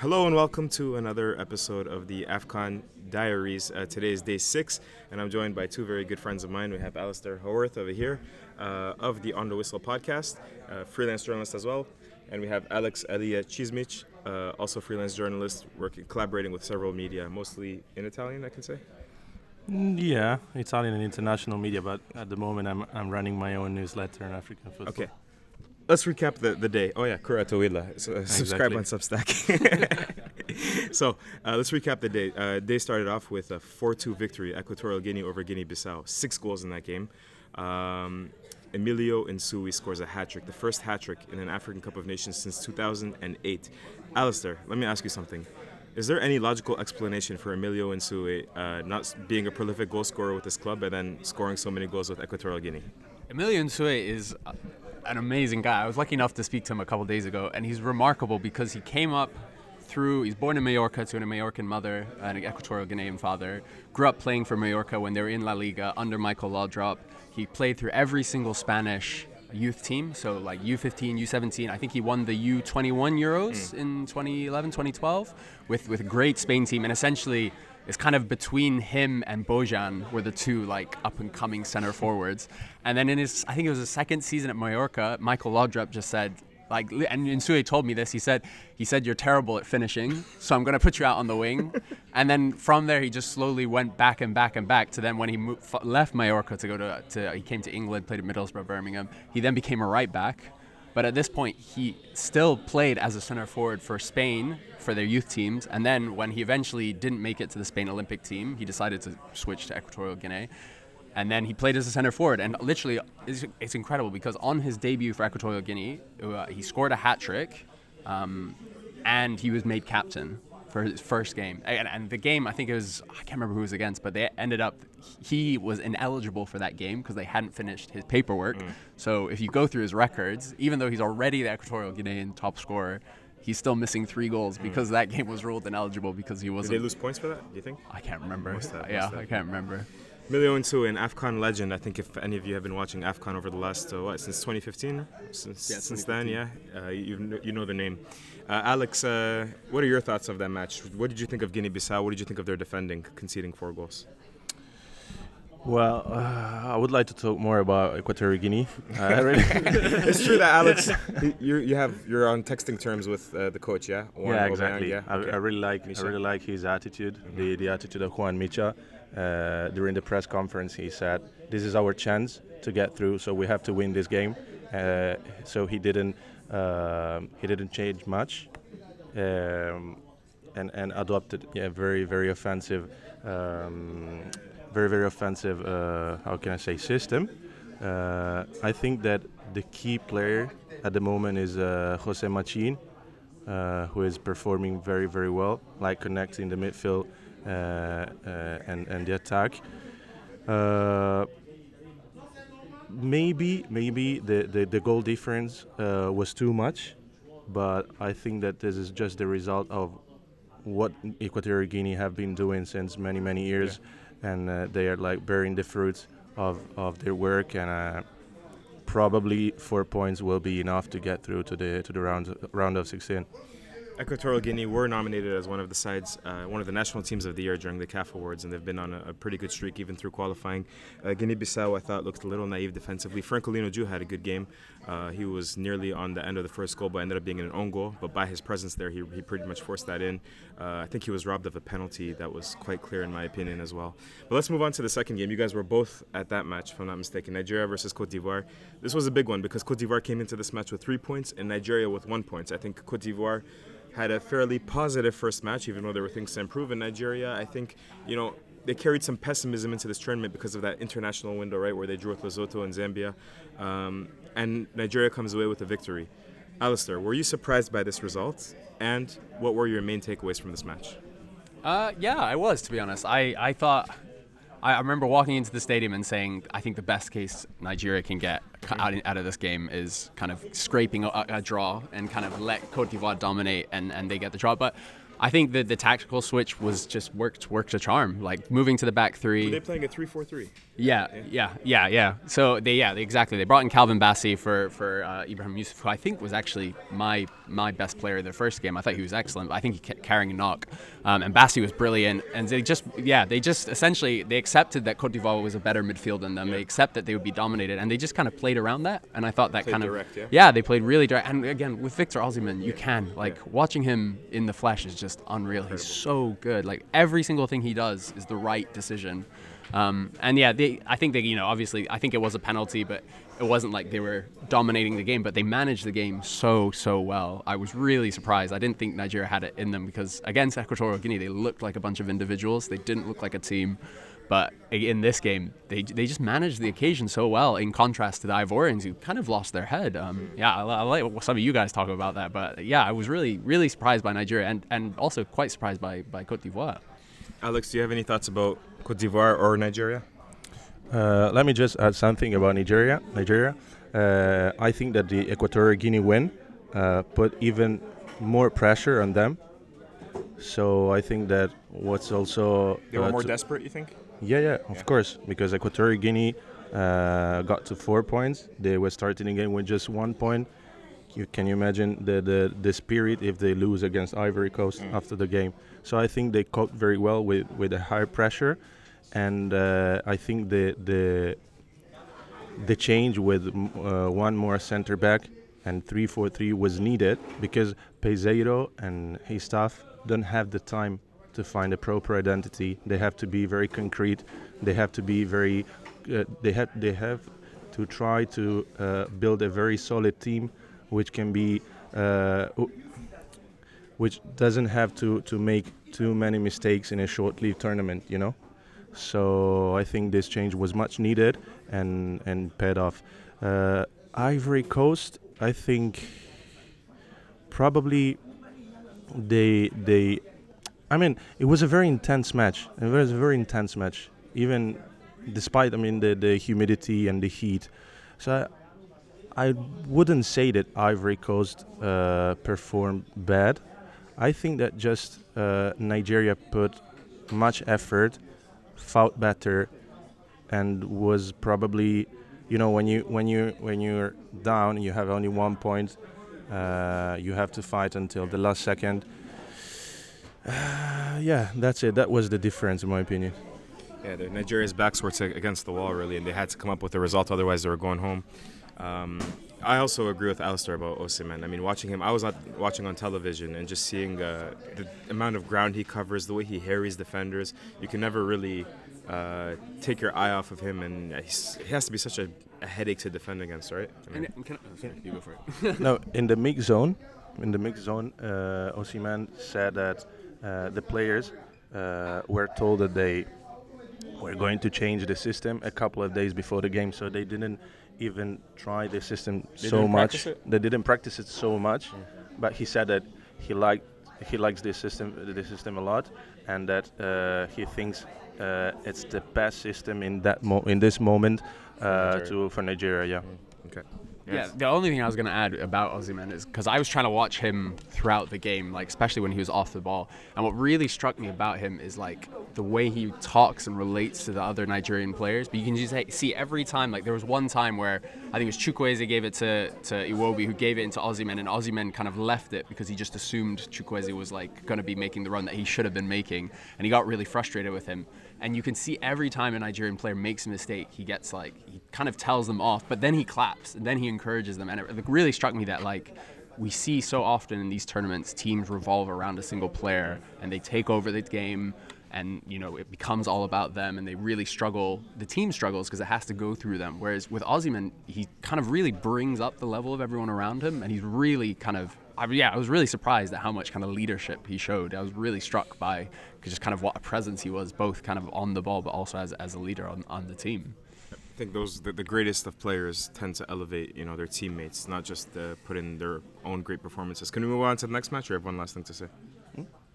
Hello and welcome to another episode of the AFCON Diaries. Uh, today is day six, and I'm joined by two very good friends of mine. We have Alasdair Howorth over here uh, of the On the Whistle podcast, uh, freelance journalist as well, and we have Alex Elia Cizmic, uh, also freelance journalist, working collaborating with several media, mostly in Italian, I can say. Mm, Yeah, Italian and international media, but at the moment I'm, I'm running my own newsletter on African football. Okay. Let's recap the, the day. Oh yeah, Kurato Willa. So, uh, subscribe Exactly. on Substack. so uh, let's recap the day. Uh, day started off with a 4-2 victory, Equatorial Guinea over Guinea-Bissau. Six goals in that game. Um, Emilio Nsue scores a hat trick, the first hat trick in an African Cup of Nations since 2008. Alasdair, let me ask you something. Is there any logical explanation for Emilio Nsue uh, not being a prolific goal scorer with this club and then scoring so many goals with Equatorial Guinea? Emilio Nsue is uh, an amazing guy. I was lucky enough to speak to him a couple days ago, and he's remarkable because he came up through. He's born in Mallorca to a Mallorcan mother and an Equatorial Guinean father. Grew up playing for Mallorca when they were in La Liga under Michael Laudrup. He played through every single Spanish youth team, so like U15, U17. I think he won the U21 Euros mm. in 2011, 2012 with with a great Spain team, and essentially it's kind of between him and Bojan were the two like up and coming center forwards. And then in his, I think it was his second season at Mallorca, Michael Laudrup just said, like, and Nsue told me this. He said, he said you're terrible at finishing, so I'm gonna put you out on the wing. and then from there, he just slowly went back and back and back to then when he mo- f- left Mallorca to go to, to, he came to England, played at Middlesbrough, Birmingham. He then became a right back. But at this point, he still played as a center forward for Spain for their youth teams. And then when he eventually didn't make it to the Spain Olympic team, he decided to switch to Equatorial Guinea. And then he played as a center forward. And literally, it's, it's incredible because on his debut for Equatorial Guinea, uh, he scored a hat trick um, and he was made captain for his first game. And, and the game, I think it was, I can't remember who it was against, but they ended up, he was ineligible for that game because they hadn't finished his paperwork. Mm. So if you go through his records, even though he's already the Equatorial Guinean top scorer, he's still missing three goals mm. because that game was ruled ineligible because he wasn't. they lose points for that, do you think? I can't remember. Have, yeah, have. I can't remember. Emilio Nsue, an AFCON legend. I think if any of you have been watching AFCON over the last, uh, what, since 2015? Since, Yeah, since then, yeah, uh, you, you know the name. Uh, Alex, uh, what are your thoughts of that match? What did you think of Guinea-Bissau? What did you think of their defending, conceding four goals? Well, uh, I would like to talk more about Equatorial Guinea. I really, it's true that Alex, you, you have you're on texting terms with uh, the coach, yeah? Warren yeah, Aubameyang, exactly. yeah? I, Okay. I really like Micha. I really like his attitude, the, the attitude of Juan Micha. Uh, during the press conference, he said, "This is our chance to get through, so we have to win this game." Uh, so he didn't um he didn't change much, um, and and adopted yeah very very offensive, um, very very offensive. Uh, how can I say system? Uh, I think that the key player at the moment is uh, Jose Machin who is performing very, very well, like connecting the midfield and, and the attack. Uh, maybe, maybe the, the, the goal difference uh, was too much, but I think that this is just the result of what Equatorial Guinea have been doing since many, many years, and uh, they are like bearing the fruits of, of their work and. Uh, probably four points will be enough to get through to the to the round round of 16. Equatorial Guinea were nominated as one of the sides, uh, one of the national teams of the year during the CAF Awards, and they've been on a, a pretty good streak even through qualifying. Uh, Guinea-Bissau, I thought, looked a little naive defensively. Franculino Djú had a good game. Uh, he was nearly on the end of the first goal, but ended up being an own goal. But by his presence there, he, he pretty much forced that in. Uh, I think he was robbed of a penalty that was quite clear, in my opinion, as well. But let's move on to the second game. You guys were both at that match, if I'm not mistaken. Nigeria versus Cote d'Ivoire. This was a big one because Cote d'Ivoire came into this match with three points and Nigeria with one point. I think Cote d'Ivoire had a fairly positive first match, even though there were things to improve. In Nigeria, I think, you know, they carried some pessimism into this tournament because of that international window, right, where they drew with Lesotho and Zambia. Um, and Nigeria comes away with a victory. Alasdair, were you surprised by this result? And what were your main takeaways from this match? Uh, yeah, I was to be honest. I, I thought I, remember walking into the stadium and saying I think the best case Nigeria can get out, out of this game is kind of scraping a, a draw and kind of let Cote d'Ivoire dominate and, and they get the draw. But I think that the tactical switch was just worked worked a charm. Like moving to the back three. Were they playing a 3-4-3? Yeah, yeah, yeah, yeah. So they, yeah, exactly. They brought in Calvin Bassey for for uh, Ibrahim Yusuf, who I think was actually my my best player in the first game. I thought he was excellent. I think he kept carrying a knock, um, and Bassey was brilliant. And they just, yeah, they just essentially they accepted that Cote d'Ivoire was a better midfield than them. Yeah. They accept that they would be dominated, and they just kind of played around that. And I thought that Played kind direct, of, yeah? they played really direct. And again, with Victor Osimhen, you can like watching him in the flesh is just unreal. He's so good. Like every single thing he does is the right decision. Um, and yeah, they, I think they, you know, obviously, I think it was a penalty, but it wasn't like they were dominating the game, but they managed the game so, so well. I was really surprised. I didn't think Nigeria had it in them because against Equatorial Guinea, they looked like a bunch of individuals. They didn't look like a team. But in this game, they, they just managed the occasion so well. In contrast to the Ivorians, who kind of lost their head. Um, yeah, I'll, I'll let some of you guys talk about that. But yeah, I was really really surprised by Nigeria, and, and also quite surprised by by Cote d'Ivoire. Alex, do you have any thoughts about Cote d'Ivoire or Nigeria? Uh, let me just add something about Nigeria. Nigeria, uh, I think that the Equatorial Guinea win uh, put even more pressure on them. So I think that what's also They were uh, more desperate, you think? Yeah, yeah, of Yeah. course, because Equatorial Guinea uh, got to four points. They were starting the game with just one point. You, can you imagine the, the, the spirit if they lose against Ivory Coast after the game? So I think they coped very well with, with the high pressure, and uh, I think the the the change with mm, uh, one more center back and 3-4-3 was needed because Peseiro and his staff don't have the time to find a proper identity. They have to be very concrete. They have to be very. Uh, they have they have to try to uh, build a very solid team, which can be. Uh, which doesn't have to, to make too many mistakes in a short-lived tournament, you know. So I think this change was much needed and and paid off. Uh, Ivory Coast, I think probably they they I mean it was a very intense match. It was a very intense match, even despite I mean the, the humidity and the heat. So I, wouldn't say that Ivory Coast uh, performed bad. I think that just uh, Nigeria put much effort, fought better, and was probably, you know, when you when you when you're down, and you have only one point. Uh, you have to fight until the last second. Uh, yeah, that's it. That was the difference, in my opinion. Yeah, Nigeria's backs were against the wall really, and they had to come up with a result. Otherwise, they were going home. Um, I also agree with Alasdair about Osimhen. I mean, watching him, I was not watching on television and just seeing uh, the amount of ground he covers, the way he harries defenders. You can never really uh, take your eye off of him, and he has to be such a, a headache to defend against, right? I mean, And, can, oh, sorry, you go for it. no, in the mix zone, in the mix zone, uh, Osimhen said that uh, the players uh, were told that they were going to change the system a couple of days before the game, so they didn't even try the system They so much. They didn't practice it so much, but he said that he liked he likes this system the system a lot, and that uh, he thinks uh, it's the best system in that mo- in this moment uh, Nigeria. to for Nigeria. Yeah. okay. Yeah, the only thing I was going to add about Osimhen is because I was trying to watch him throughout the game, like especially when he was off the ball. And what really struck me about him is like the way he talks and relates to the other Nigerian players. But you can just see every time, like there was one time where I think it was Chukwueze gave it to, to Iwobi, who gave it into Osimhen, and Osimhen kind of left it because he just assumed Chukwueze was like going to be making the run that he should have been making, and he got really frustrated with him. And you can see every time a Nigerian player makes a mistake, he gets like he kind of tells them off, but then he claps and then he encourages them. And it really struck me that like we see so often in these tournaments, teams revolve around a single player and they take over the game, and you know it becomes all about them, and they really struggle. The team struggles because it has to go through them. Whereas with Osimhen, he kind of really brings up the level of everyone around him, and he's really kind of I, yeah, I was really surprised at how much kind of leadership he showed. I was really struck by just kind of what a presence he was, both kind of on the ball, but also as, as a leader on, on the team. I think those the, the greatest of players tend to elevate, you know, their teammates, not just uh, put in their own great performances. Can we move on to the next match, or have one last thing to say?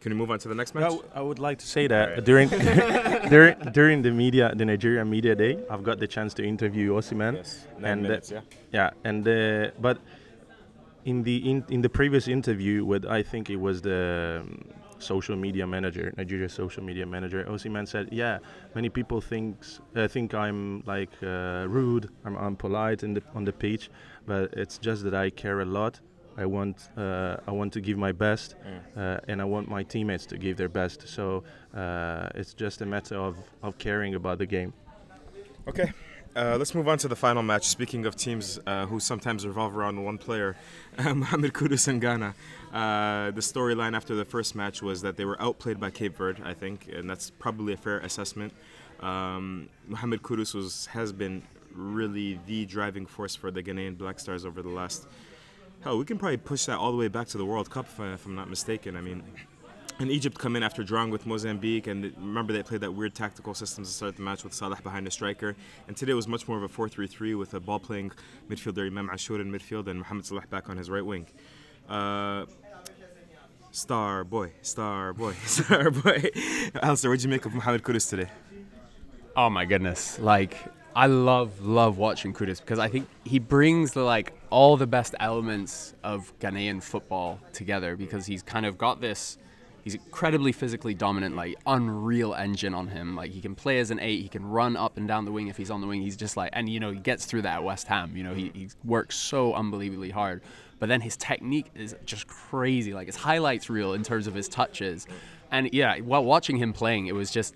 Can we move on to the next match? I would like to say that during during during the media, the Nigerian media day, I've got the chance to interview Osimhen. Yes, and uh, minutes, yeah. yeah, and uh, but in the in, in the previous interview with I think it was the um, social media manager, Nigeria's social media manager, Osimhen said, "Yeah, many people thinks uh, think I'm like uh, rude, I'm unpolite in the, on the pitch, but it's just that I care a lot. I want uh, I want to give my best, uh, and I want my teammates to give their best. So uh, it's just a matter of, of caring about the game." Okay. Uh, let's move on to the final match. Speaking of teams uh, who sometimes revolve around one player, Mohamed Kudus and Ghana. Uh, the storyline after the first match was that they were outplayed by Cape Verde, I think, and that's probably a fair assessment. Um, Mohamed Kudus was, has been really the driving force for the Ghanaian Black Stars over the last. Hell, we can probably push that all the way back to the World Cup, if, I, if I'm not mistaken. I mean, and Egypt come in after drawing with Mozambique, and remember they played that weird tactical system to start the match with Salah behind the striker. And today was much more of a 4-3-3 with a ball-playing midfielder Emam Ashour in midfield and Mohamed Salah back on his right wing. Uh, star boy, star boy, star boy. Alasdair, what'd you make of Mohamed Kudus today? Oh my goodness! Like I love love watching Kudus because I think he brings like all the best elements of Ghanaian football together because he's kind of got this. He's incredibly physically dominant, like unreal engine on him. Like he can play as an eight, he can run up and down the wing if he's on the wing. He's just like, and you know, he gets through that at West Ham. You know, he, he works so unbelievably hard. But then his technique is just crazy. Like his highlights reel in terms of his touches. And yeah, while watching him playing, it was just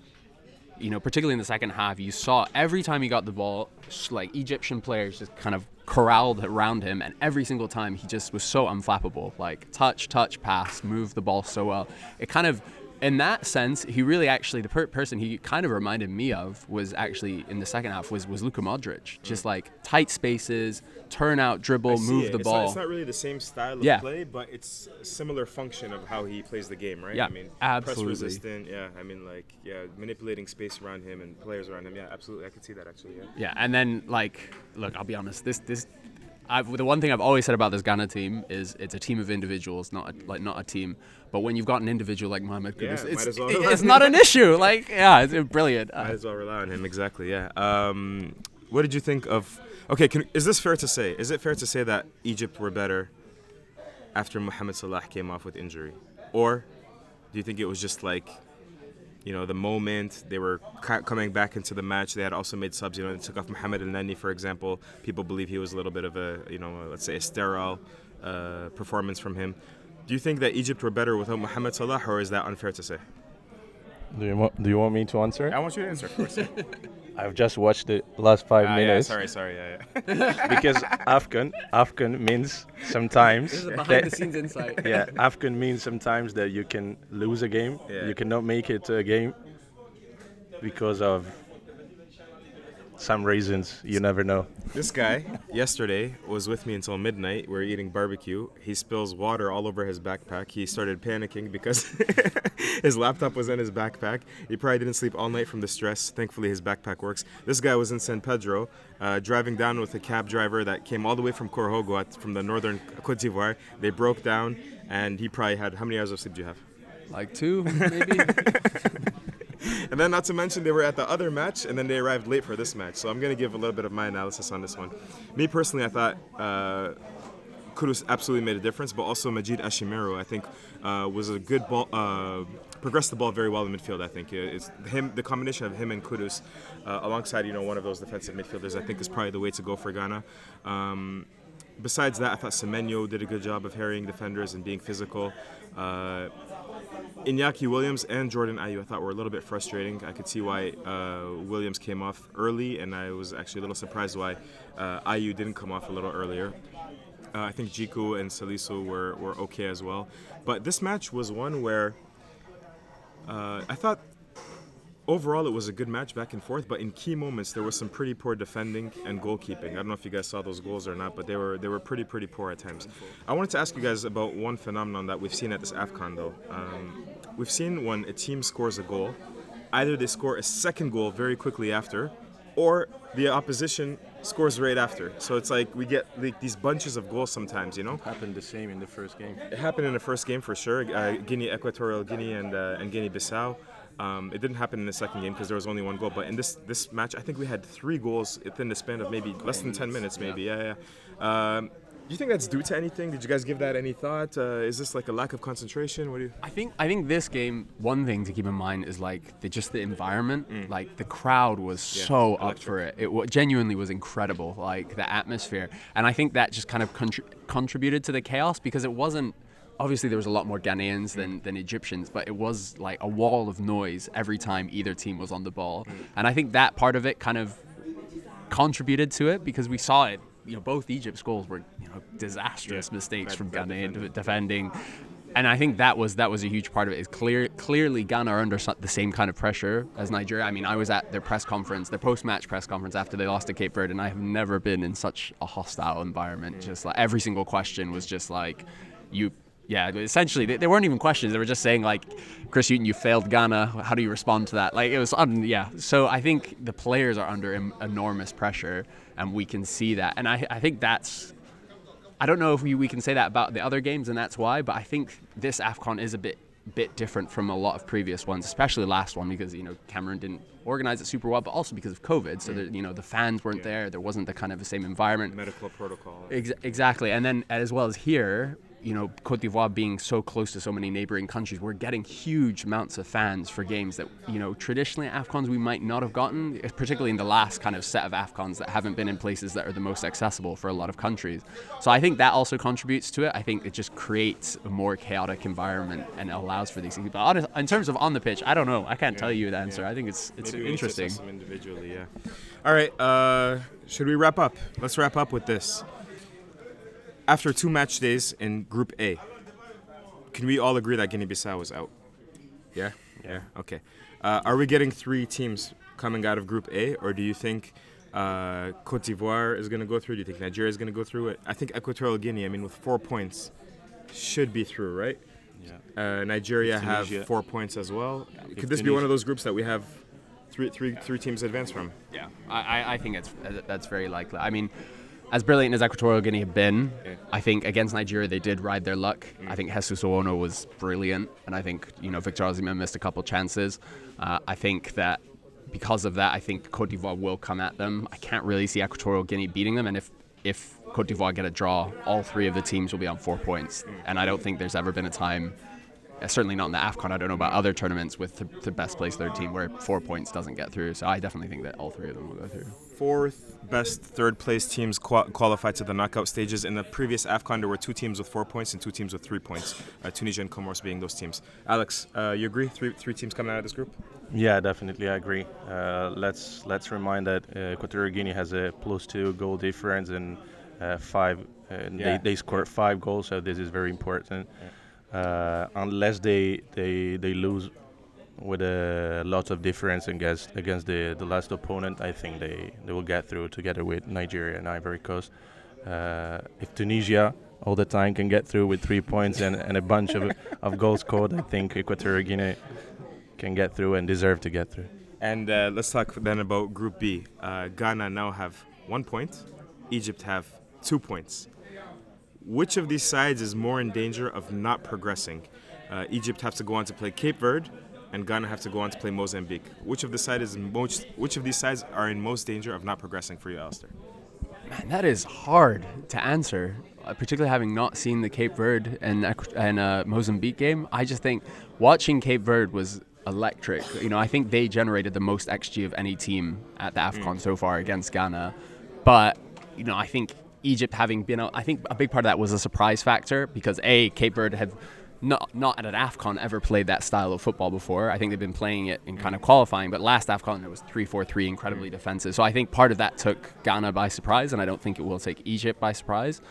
you know, particularly in the second half, you saw every time he got the ball, like Egyptian players just kind of corralled around him, and every single time he just was so unflappable. Like touch, touch, pass, move the ball so well. It kind of, in that sense, he really actually the per- person he kind of reminded me of was actually in the second half was was Luka Modric. Mm. Just like tight spaces, turn out, dribble, move it. the it's ball. Not, it's not really the same style of Yeah. play, but it's a similar function of how he plays the game, right? Yeah, I mean, absolutely. press resistant. Yeah, I mean, like, yeah, manipulating space around him and players around him. Yeah, absolutely. I could see that actually. Yeah. Yeah, and then like, look, I'll be honest. This this, I've, the one thing I've always said about this Ghana team is it's a team of individuals, not a, like not a team. But when you've got an individual like Mohamed Kudus, it's, well it's not an issue. Like, yeah, it's brilliant. Might as well rely on him. Exactly. Yeah. Um, what did you think of? Okay, can, is this fair to say? Is it fair to say that Egypt were better after Mohamed Salah came off with injury, or do you think it was just like, you know, the moment they were ca- coming back into the match? They had also made subs. You know, they took off Mohamed Elneny, for example. People believe he was a little bit of a, you know, let's say a sterile uh, performance from him. Do you think that Egypt were better without Mohamed Salah, or is that unfair to say? Do you want Do you want me to answer? I want you to answer, of course. I've just watched the last five Ah, yeah, minutes. sorry, sorry. Yeah, yeah. because AFCON AFCON means sometimes Behind that- scenes insight. yeah AFCON means sometimes that you can lose a game Yeah. you cannot make it to a game because of some reasons you never know This guy yesterday was with me until midnight. We are eating barbecue. He spills water all over his backpack. He started panicking because his laptop was in his backpack. He probably didn't sleep all night from the stress. Thankfully, his backpack works. This guy was in San Pedro, uh, driving down with a cab driver that came all the way from Korhogo from the northern Cote d'Ivoire. They broke down, and he probably had how many hours of sleep do you have? Like two, maybe. And then, not to mention, they were at the other match, and then they arrived late for this match. So I'm going to give a little bit of my analysis on this one. Me personally, I thought uh, Kudus absolutely made a difference, but also Majid Ashimeru, I think, uh, was a good ball. Uh, progressed the ball very well in midfield. I think it's him, the combination of him and Kudus, uh, alongside you know one of those defensive midfielders, I think is probably the way to go for Ghana. Um, besides that, I thought Semenyo did a good job of harrying defenders and being physical. Uh, Iñaki Williams and Jordan Ayew, I thought were a little bit frustrating. I could see why uh, Williams came off early, and I was actually a little surprised why uh, Ayew didn't come off a little earlier. Uh, I think Djiku and Salisu were, were okay as well. But this match was one where uh, I thought overall it was a good match back and forth, but in key moments there was some pretty poor defending and goalkeeping. I don't know if you guys saw those goals or not, but they were they were pretty pretty poor at times. I wanted to ask you guys about one phenomenon that we've seen at this Afcon though. Um, we've seen when a team scores a goal, either they score a second goal very quickly after, or the opposition scores right after. So it's like we get like these bunches of goals sometimes, you know. happened the same in the first game It happened in the first game for sure. Uh, Guinea, Equatorial Guinea, and uh, and Guinea-Bissau. Um, it didn't happen in the second game because there was only one goal. But in this this match, I think we had three goals within the span of maybe less than ten minutes, maybe. Yeah, yeah. Um, you think that's due to anything? Did you guys give that any thought? Uh, is this like a lack of concentration? What do you? I think I think this game. One thing to keep in mind is like the, just the environment. Like the crowd was Mm. Yeah, so up for it. It wa- genuinely was incredible. Like the atmosphere, and I think that just kind of contri- contributed to the chaos because it wasn't. Obviously, there was a lot more Ghanaians than, than Egyptians, but it was like a wall of noise every time either team was on the ball, Mm. and I think that part of it kind of contributed to it because we saw it. You know, both Egypt's goals were you know disastrous Yeah, mistakes bad- from bad Ghana defending. defending. And I think that was that was a huge part of it. Is clear clearly Ghana are under the same kind of pressure as Nigeria. I mean, I was at their press conference, their post-match press conference after they lost to Cape Verde, and I have never been in such a hostile environment. Just like every single question was just like, you. Yeah, essentially, they, they weren't even questions. They were just saying like, Chris Hughton, you failed Ghana. How do you respond to that? Like it was, un- yeah. So I think the players are under em- enormous pressure, and we can see that. And I, I think that's I don't know if we, we can say that about the other games, and that's why. But I think this Afcon is a bit bit different from a lot of previous ones, especially last one because you know Cameroon didn't organize it super well, but also because of COVID. So that you know the fans weren't there. There wasn't the kind of the same environment. Medical protocol. Ex- exactly. And then as well as here, you know, Cote d'Ivoire being so close to so many neighboring countries, we're getting huge amounts of fans for games that, you know, traditionally at AFCONs we might not have gotten, particularly in the last kind of set of AFCONs that haven't been in places that are the most accessible for a lot of countries. So I think that also contributes to it. I think it just creates a more chaotic environment and allows for these things. But honest, in terms of on the pitch, I don't know. I can't tell you the answer. I think it's it's Maybe we need to interesting. individually, yeah. All right, uh, should we wrap up? Let's wrap up with this. After two match days in Group A, can we all agree that Guinea-Bissau was out? Yeah. Yeah. Okay. Uh, are we getting three teams coming out of Group A, or do you think uh, Cote d'Ivoire is going to go through? Do you think Nigeria is going to go through it? I think Equatorial Guinea. I mean, with four points, should be through, right? Yeah. Uh, Nigeria have four points as well. Could this be one of those groups that we have three, three, three teams advance from? Yeah, I, I- think it's that's very likely. I mean, as brilliant as Equatorial Guinea have been, Yeah. I think against Nigeria they did ride their luck. I think Jesus Owono was brilliant, and I think you know Victor Osimhen missed a couple chances. Uh, I think that because of that, I think Cote d'Ivoire will come at them. I can't really see Equatorial Guinea beating them, and if if Cote d'Ivoire get a draw, all three of the teams will be on four points, and I don't think there's ever been a time. uh, Certainly not in the AFCON. I don't know about other tournaments with the, the best placed third team where four points doesn't get through. So I definitely think that all three of them will go through. Fourth best third place teams qua- qualified to the knockout stages. In the previous AFCON, there were two teams with four points and two teams with three points. Uh, Tunisia and Comoros being those teams. Alex, uh, you agree? Three, three teams coming out of this group? Yeah, definitely, I agree. Uh, let's let's remind that uh, Equatorial Guinea has a plus two goal difference and uh, five. Uh, Yeah. they, they scored five goals, so this is very important. Uh, unless they they they lose with a lot of difference against against the, the last opponent, I think they, they will get through together with Nigeria and Ivory Coast. Uh, if Tunisia all the time can get through with three points and, and a bunch of, of goals scored, I think Equatorial Guinea can get through and deserve to get through. And uh, let's talk then about Group B. Uh, Ghana now have one point, Egypt have two points. Which of these sides is more in danger of not progressing? Uh, Egypt has to go on to play Cape Verde, and Ghana have to go on to play Mozambique. Which of the side is most? Which of these sides are in most danger of not progressing for you, Alasdair? Man, that is hard to answer, uh, particularly having not seen the Cape Verde and and uh, Mozambique game. I just think watching Cape Verde was electric. You know, I think they generated the most XG of any team at the AFCON so far against Ghana. But, you know, I think Egypt having been I think a big part of that was a surprise factor because A, Cape Verde have not not at an AFCON ever played that style of football before. I think they've been playing it in kind of qualifying, but last AFCON it was 3-4-3 incredibly mm. defensive. So I think part of that took Ghana by surprise and I don't think it will take Egypt by surprise.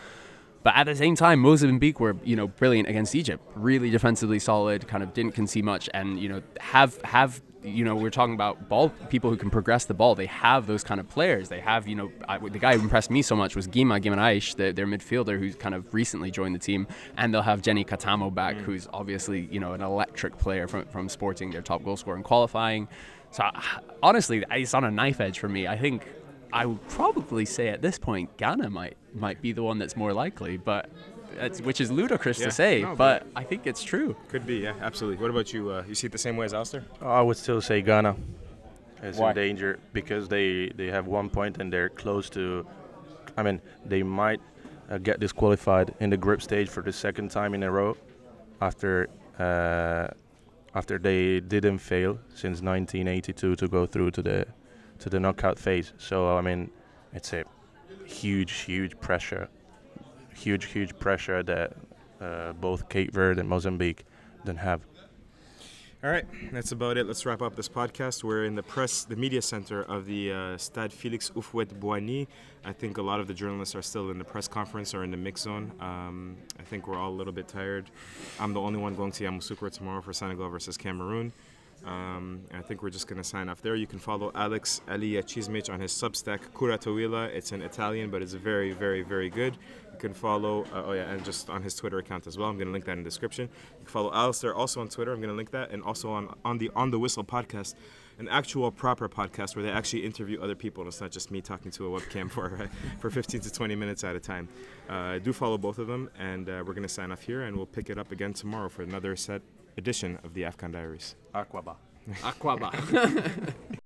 But at the same time, Mozambique were you know brilliant against Egypt, really defensively solid, kind of didn't concede much, and you know have have you know we're talking about ball people who can progress the ball. They have those kind of players. They have you know I, the guy who impressed me so much was Gima Gimenaish, the, their midfielder who's kind of recently joined the team, and they'll have Geny Catamo back, mm. who's obviously you know an electric player from from Sporting, their top goal scorer in qualifying. So I- honestly, it's on a knife edge for me. I think I would probably say at this point Ghana might might be the one that's more likely, but which is ludicrous Yeah, to say, no, but I think it's true. Could be, yeah, absolutely. What about you? Uh, you see it the same way as Alasdair? I would still say Ghana is Why? in danger because they, they have one point and they're close to. I mean, they might uh, get disqualified in the group stage for the second time in a row after uh, after they didn't fail since 1982 to go through to the to the knockout phase. So I mean, it's a huge, huge pressure, huge, huge pressure that uh, both Cape Verde and Mozambique don't have. All right, that's about it. Let's wrap up this podcast. We're in the press, the media center of the uh, Stade Félix Houphouët-Boigny. I think a lot of the journalists are still in the press conference or in the mix zone. Um, I think we're all a little bit tired. I'm the only one going to Yamoussoukro tomorrow for Senegal versus Cameroon. Um, I think we're just going to sign off there. You can follow Alex Ali Cizmic on his Substack, Kuratawila. It's in Italian, but it's very, very, very good. You can follow, uh, oh yeah, and just on his Twitter account as well. I'm going to link that in the description. You can follow Alasdair also on Twitter. I'm going to link that, and also on, on the On the Whistle podcast, an actual proper podcast where they actually interview other people. And it's not just me talking to a webcam for right, for 15 to 20 minutes at a time. Uh, do follow both of them, and uh, we're going to sign off here, and we'll pick it up again tomorrow for another set edition of the AFCON Diaries. Akwaba. Akwaba.